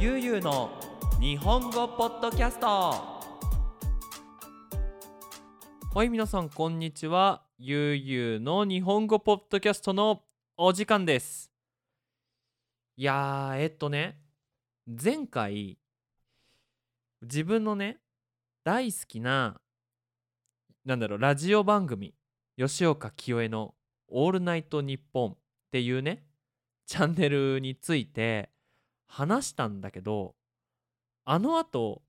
ゆうゆうの日本語ポッドキャスト。はい皆さんこんにちは。ゆうゆうの日本語ポッドキャストのお時間です。いやーえっとね前回自分のね大好きななんだろうラジオ番組吉岡清江の「オールナイトニッポン」っていうねチャンネルについて話したんだけどあのあと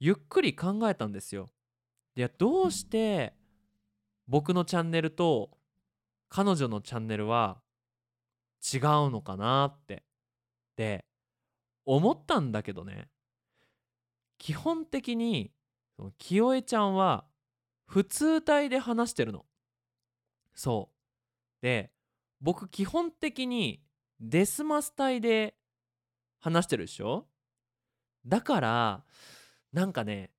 ゆっくり考えたんですよ。いやどうして僕のチャンネルと彼女のチャンネルは違うのかなってで思ったんだけどね基本的に清江ちゃんは普通体で話してるの。そうで僕基本的にデスマス体で話してるでしょ？だからなんかね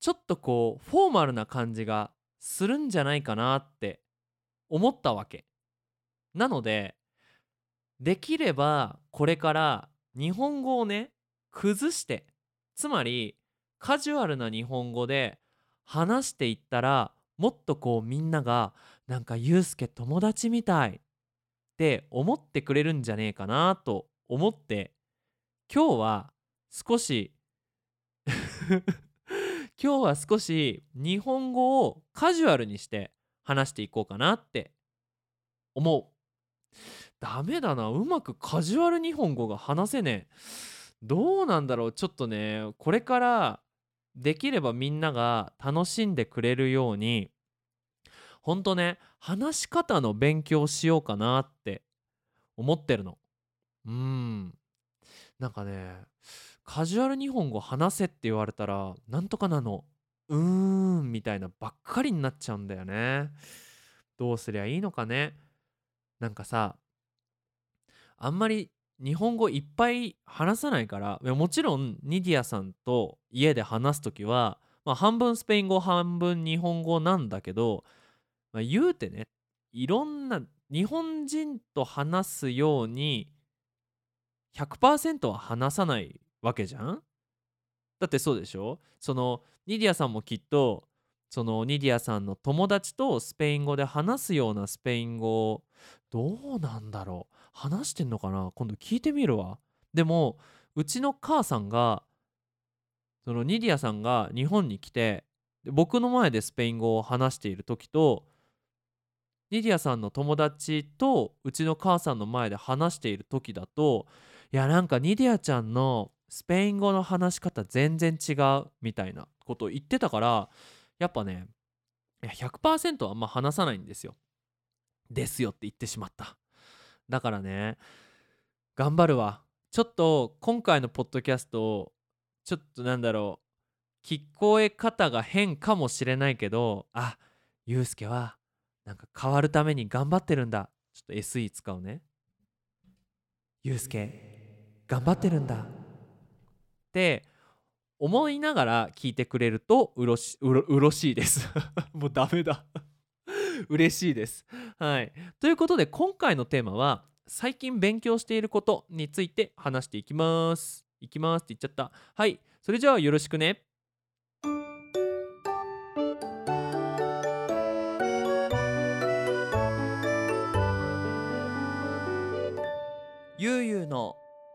ちょっとこうフォーマルな感じがするんじゃないかなって思ったわけ。なのでできればこれから日本語をね崩してつまりカジュアルな日本語で話していったらもっとこうみんながなんかユうスケ友達みたいって思ってくれるんじゃねえかなと思って今日は少し 今日は少し日本語をカジュアルにして話していこうかなって思う。ダメだなうまくカジュアル日本語が話せねえ。どうなんだろうちょっとねこれからできればみんなが楽しんでくれるようにほんとね話し方の勉強しようかなって思ってるの。うん。なんかねカジュアル日本語話せって言われたらなんとかなのうーんみたいなばっかりになっちゃうんだよね。どうすりゃいいのかね。なんかさあんまり日本語いっぱい話さないからもちろんニディアさんと家で話す時は、まあ、半分スペイン語半分日本語なんだけど、まあ、言うてねいろんな日本人と話すように100%は話さないわけじゃん？だってそうでしょ？そのニディアさんもきっとそのニディアさんの友達とスペイン語で話すようなスペイン語どうなんだろう？話してんのかな？今度聞いてみるわ。でもうちの母さんがそのニディアさんが日本に来て僕の前でスペイン語を話している時とニディアさんの友達とうちの母さんの前で話している時だといやなんかニディアちゃんのスペイン語の話し方全然違うみたいなことを言ってたからやっぱね100%はあんま話さないんですよ。ですよって言ってしまった。だからね頑張るわ。ちょっと今回のポッドキャストちょっとなんだろう聞こえ方が変かもしれないけどあゆうすけはなんか変わるために頑張ってるんだちょっと SE 使うねゆうすけ頑張ってるんだ。って思いながら聞いてくれるとうろしうろうろしいです。もうダメだ。嬉しいです。はい。ということで今回のテーマは最近勉強していることについて話していきます。いきますって言っちゃった。はい。それじゃあよろしくね。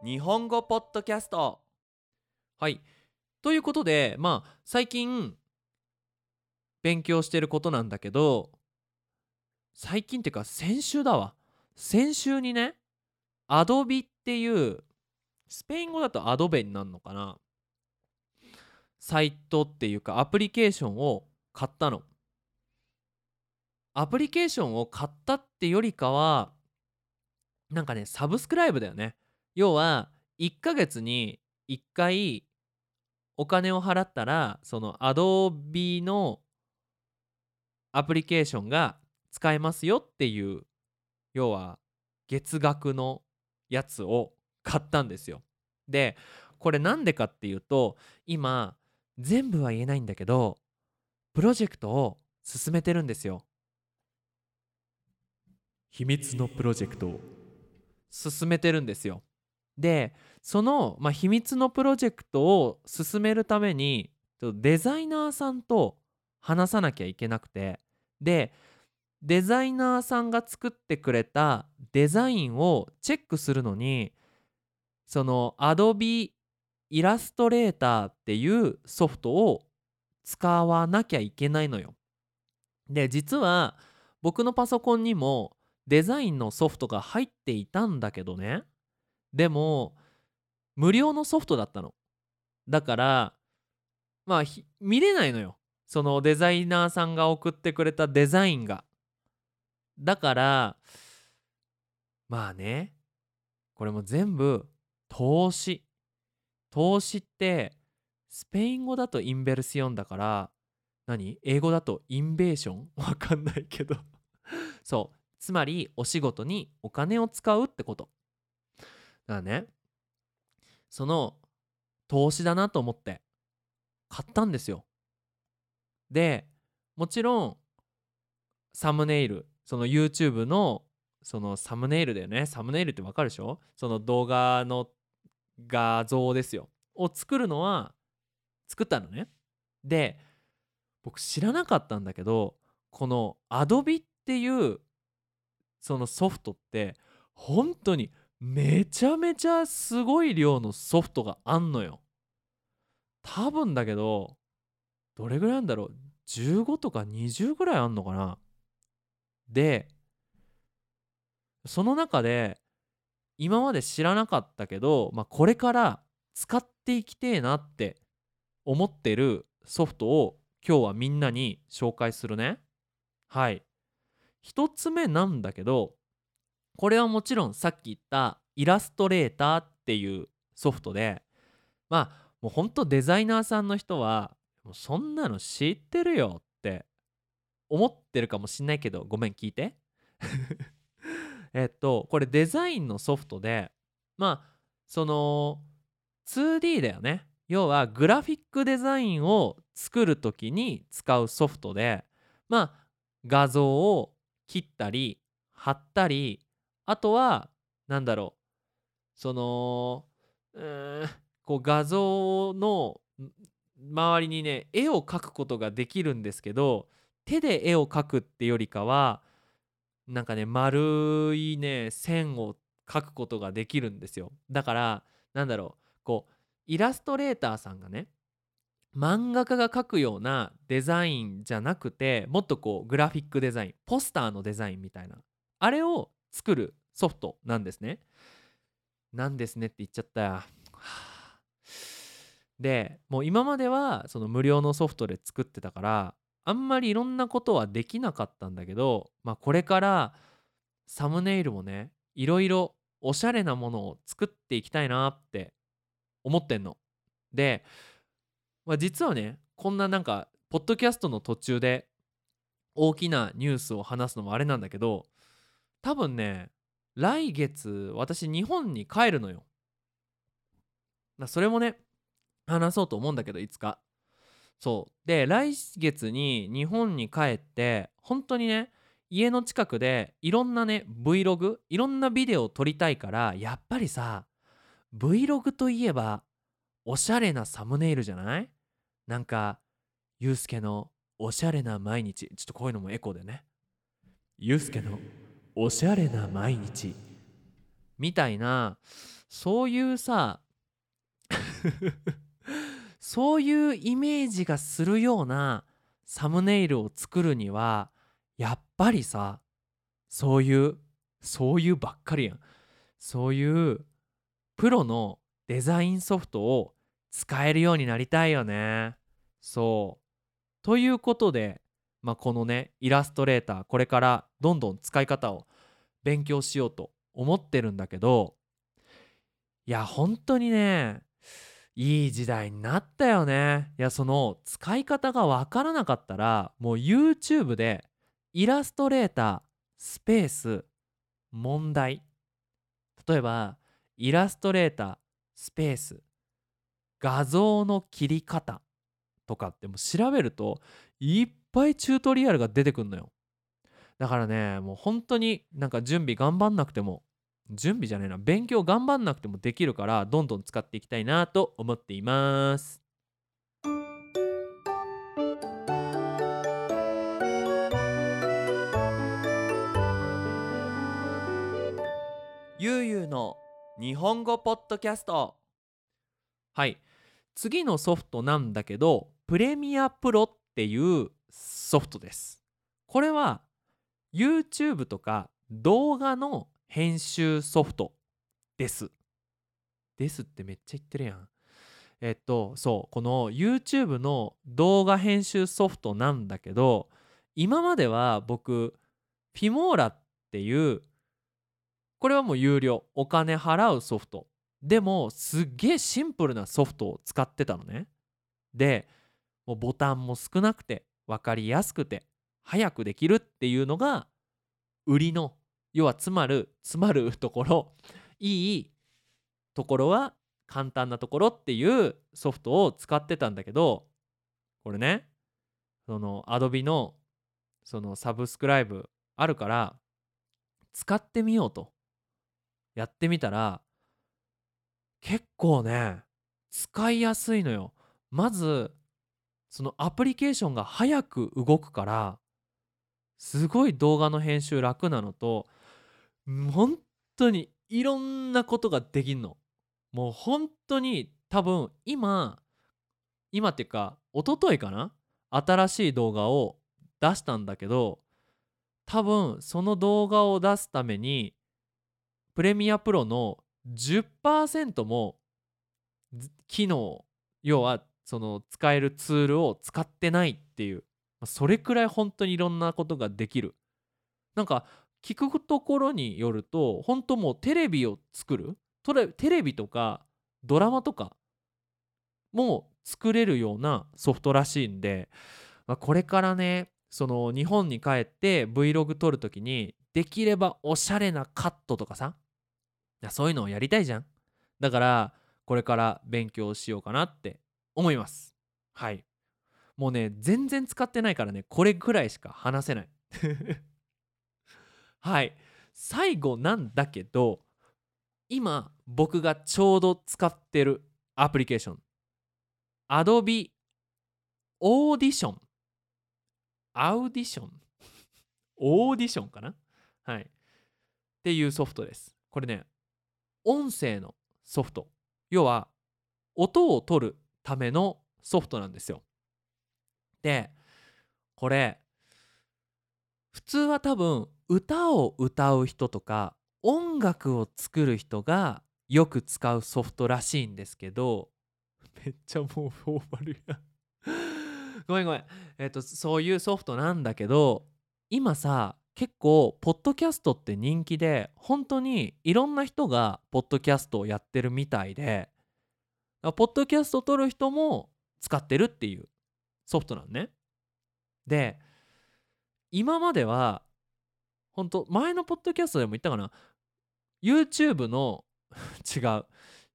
日本語ポッドキャスト。はい。ということでまあ最近勉強してることなんだけど最近っていうか先週だわ。先週にねアドビっていうスペイン語だとアドベになるのかな。サイトっていうかアプリケーションを買ったの。アプリケーションを買ったってよりかはなんかねサブスクライブだよね。要は1ヶ月に1回お金を払ったらその Adobe のアプリケーションが使えますよっていう要は月額のやつを買ったんですよ。でこれなんでかっていうと今全部は言えないんだけどプロジェクトを進めてるんですよ。秘密のプロジェクトを。進めてるんですよでその、まあ、秘密のプロジェクトを進めるためにデザイナーさんと話さなきゃいけなくてでデザイナーさんが作ってくれたデザインをチェックするのにその Adobe イラストレーターっていうソフトを使わなきゃいけないのよ。で実は僕のパソコンにもデザインのソフトが入っていたんだけどねでも無料のソフトだったの。だからまあ見れないのよ。そのデザイナーさんが送ってくれたデザインが。だからまあねこれも全部投資。投資ってスペイン語だとインベルシオンだから何？英語だとインベーション？わかんないけど。そう。つまりお仕事にお金を使うってこと。からね。その投資だなと思って買ったんですよ。でもちろんサムネイルその YouTube のそのサムネイルだよね。サムネイルってわかるでしょ？その動画の画像ですよ。を作るのは作ったのね。で僕知らなかったんだけどこの Adobe っていうそのソフトって本当にめちゃめちゃすごい量のソフトがあんのよ。多分だけどどれぐらいなんだろう？15とか20ぐらいあんのかな？でその中で今まで知らなかったけど、まあ、これから使っていきてえなって思ってるソフトを今日はみんなに紹介するね。はい。1つ目なんだけどこれはもちろんさっき言ったイラストレーターっていうソフトでまあもうほんとデザイナーさんの人はもうそんなの知ってるよって思ってるかもしんないけどごめん聞いて。えっとこれデザインのソフトでまあその 2D だよね。要はグラフィックデザインを作る時に使うソフトでまあ画像を切ったり貼ったりあとは何だろう。そのうんこう画像の周りにね絵を描くことができるんですけど手で絵を描くってよりかはなんかね丸いね線を描くことができるんですよ。だからなんだろうこうイラストレーターさんがね漫画家が描くようなデザインじゃなくてもっとこうグラフィックデザインポスターのデザインみたいなあれを作るソフトなんですね。なんですねって言っちゃったよ。でもう今まではその無料のソフトで作ってたからあんまりいろんなことはできなかったんだけど、まあ、これからサムネイルもねいろいろおしゃれなものを作っていきたいなって思ってんの。でまあ、実はねこんななんかポッドキャストの途中で大きなニュースを話すのもあれなんだけど多分ね来月私日本に帰るのよ。それもね話そうと思うんだけどいつか。そうで来月に日本に帰って本当にね家の近くでいろんなね Vlog いろんなビデオを撮りたいからやっぱりさ Vlog といえばおしゃれなサムネイルじゃない？なんか、ゆうすけのおしゃれな毎日。ちょっとこういうのもエコでね。ゆうすけのおしゃれな毎日。みたいな、そういうさ、そういうイメージがするようなサムネイルを作るには、やっぱりさ、そういう、そういうばっかりやん。そういうプロのデザインソフトを使えるようになりたいよね。そう。ということで、まあ、このねイラストレーターこれからどんどん使い方を勉強しようと思ってるんだけどいや本当にねいい時代になったよね。いやその使い方がわからなかったらもう YouTube でイラストレータースペース問題例えばイラストレータースペース画像の切り方とかっても調べるといっぱいチュートリアルが出てくんのよ。だからねもう本当になんか準備頑張んなくても準備じゃないな勉強頑張んなくてもできるからどんどん使っていきたいなと思っています。ゆうゆうの日本語ポッドキャスト。はい。次のソフトなんだけどプレミアプロっていうソフトです。これは YouTube とか動画の編集ソフトです。ですってめっちゃ言ってるやん。えっとそうこの YouTube の動画編集ソフトなんだけど今までは僕フィモーラっていうこれはもう有料お金払うソフト。でもすっげえシンプルなソフトを使ってたのね。でもうボタンも少なくて分かりやすくて早くできるっていうのが売りの要は詰まる詰まるところいいところは簡単なところっていうソフトを使ってたんだけどこれねその Adobe のそのサブスクライブあるから使ってみようとやってみたら結構ね使いやすいのよ。まずそのアプリケーションが早く動くからすごい動画の編集楽なのと本当にいろんなことができんの。もう本当に多分今今っていうか一昨日かな？新しい動画を出したんだけど多分その動画を出すためにプレミアプロの10%も機能要はその使えるツールを使ってないっていうそれくらい本当にいろんなことができる。なんか聞くところによると本当もうテレビを作るテレビとかドラマとかも作れるようなソフトらしいんで、まあ、これからねその日本に帰って Vlog 撮るときにできればおしゃれなカットとかさそういうのをやりたいじゃん。だからこれから勉強しようかなって思います。はい。もうね全然使ってないからねこれぐらいしか話せない。はい。最後なんだけど今僕がちょうど使ってるアプリケーション。Adobe Audition アウディションオーディションかな？はい。っていうソフトです。これね音声のソフト。要は音を取るためのソフトなんですよ。でこれ普通は多分歌を歌う人とか音楽を作る人がよく使うソフトらしいんですけどめっちゃもうフォーマルやごめんごめん。えっ、ー、とそういうソフトなんだけど今さ結構ポッドキャストって人気で本当にいろんな人がポッドキャストをやってるみたいでポッドキャスト撮る人も使ってるっていうソフトなんね。で今までは本当前のポッドキャストでも言ったかな？YouTube の 違う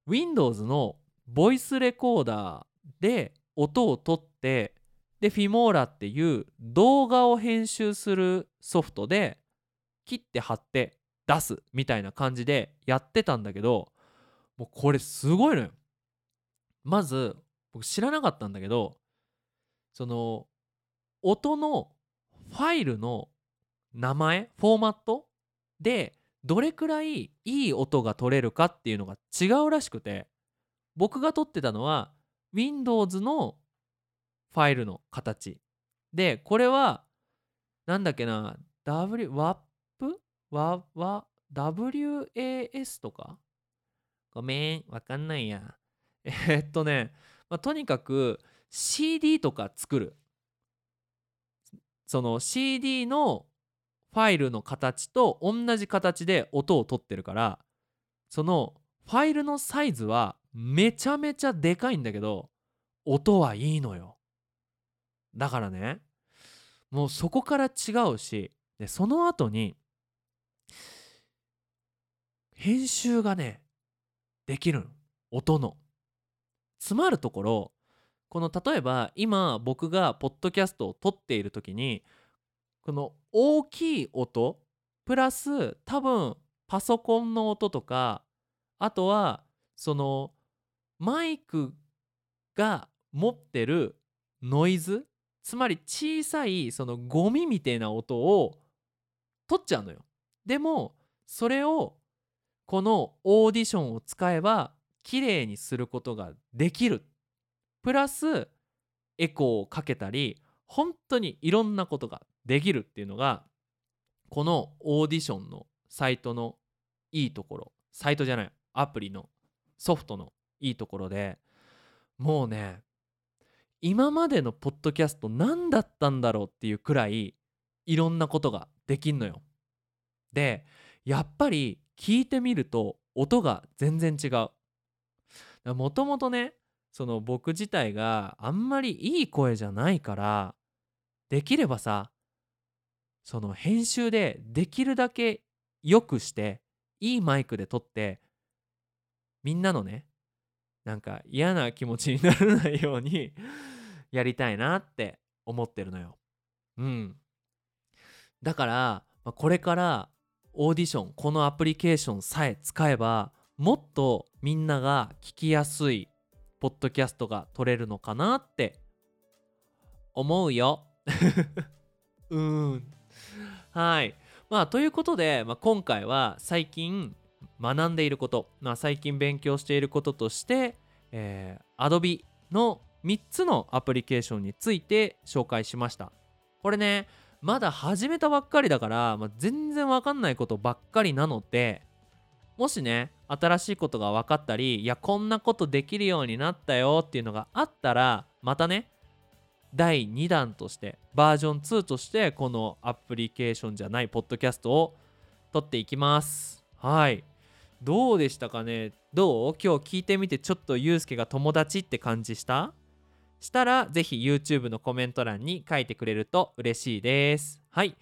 Windows のボイスレコーダーで音を取ってでフィモーラっていう動画を編集するソフトで切って貼って出すみたいな感じでやってたんだけどもうこれすごいのよ。まず僕知らなかったんだけどその音のファイルの名前フォーマットでどれくらいいい音が取れるかっていうのが違うらしくて僕が撮ってたのは Windows のファイルの形。でこれはなんだっけな W WAP? わわ WAS とか？ごめんわかんないや。えー、っとね、まあ、とにかく CD とか作る。その CD のファイルの形と同じ形で音を取ってるからそのファイルのサイズはめちゃめちゃでかいんだけど音はいいのよ。だからねもうそこから違うしでその後に編集がねできる音の。詰まるところこの例えば今僕がポッドキャストを撮っている時にこの大きい音プラス多分パソコンの音とかあとはそのマイクが持ってるノイズつまり小さいそのゴミみたいな音を取っちゃうのよ。でもそれをこのオーディションを使えば綺麗にすることができる。プラスエコーをかけたり本当にいろんなことができるっていうのがこのオーディションのサイトのいいところサイトじゃないアプリのソフトのいいところでもうね今までのポッドキャスト何だったんだろうっていうくらいいろんなことができんのよ。でやっぱり聞いてみると音が全然違う。もともとねその僕自体があんまりいい声じゃないからできればさその編集でできるだけ良くしていいマイクで撮ってみんなのねなんか嫌な気持ちにならないように やりたいなって思ってるのよ。うん。だから、これからオーディションこのアプリケーションさえ使えばもっとみんなが聞きやすいポッドキャストが撮れるのかなって思うよ。うーん。はい。まあということで、まあ、今回は最近学んでいること、まあ、最近勉強していることとして、えー、Adobe の3つのアプリケーションについて紹介しました。これね、まだ始めたばっかりだから、まあ、全然わかんないことばっかりなので、もしね、新しいことが分かったり、いや、こんなことできるようになったよっていうのがあったら、またね、第2弾として、バージョン2として、このアプリケーションじゃないポッドキャストを撮っていきます。はい。どうでしたかね？どう？今日聞いてみてちょっとゆうすけが友達って感じした？したらぜひ YouTube のコメント欄に書いてくれると嬉しいです。はい。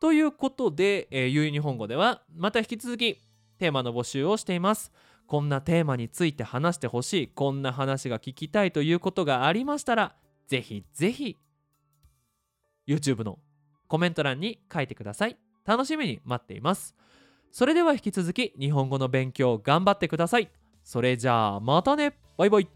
ということで、えー、ゆう日本語ではまた引き続きテーマの募集をしています。こんなテーマについて話してほしい、こんな話が聞きたいということがありましたら、ぜひぜひ YouTube のコメント欄に書いてください。楽しみに待っています。それでは引き続き日本語の勉強頑張ってください。それじゃあまたねバイバイ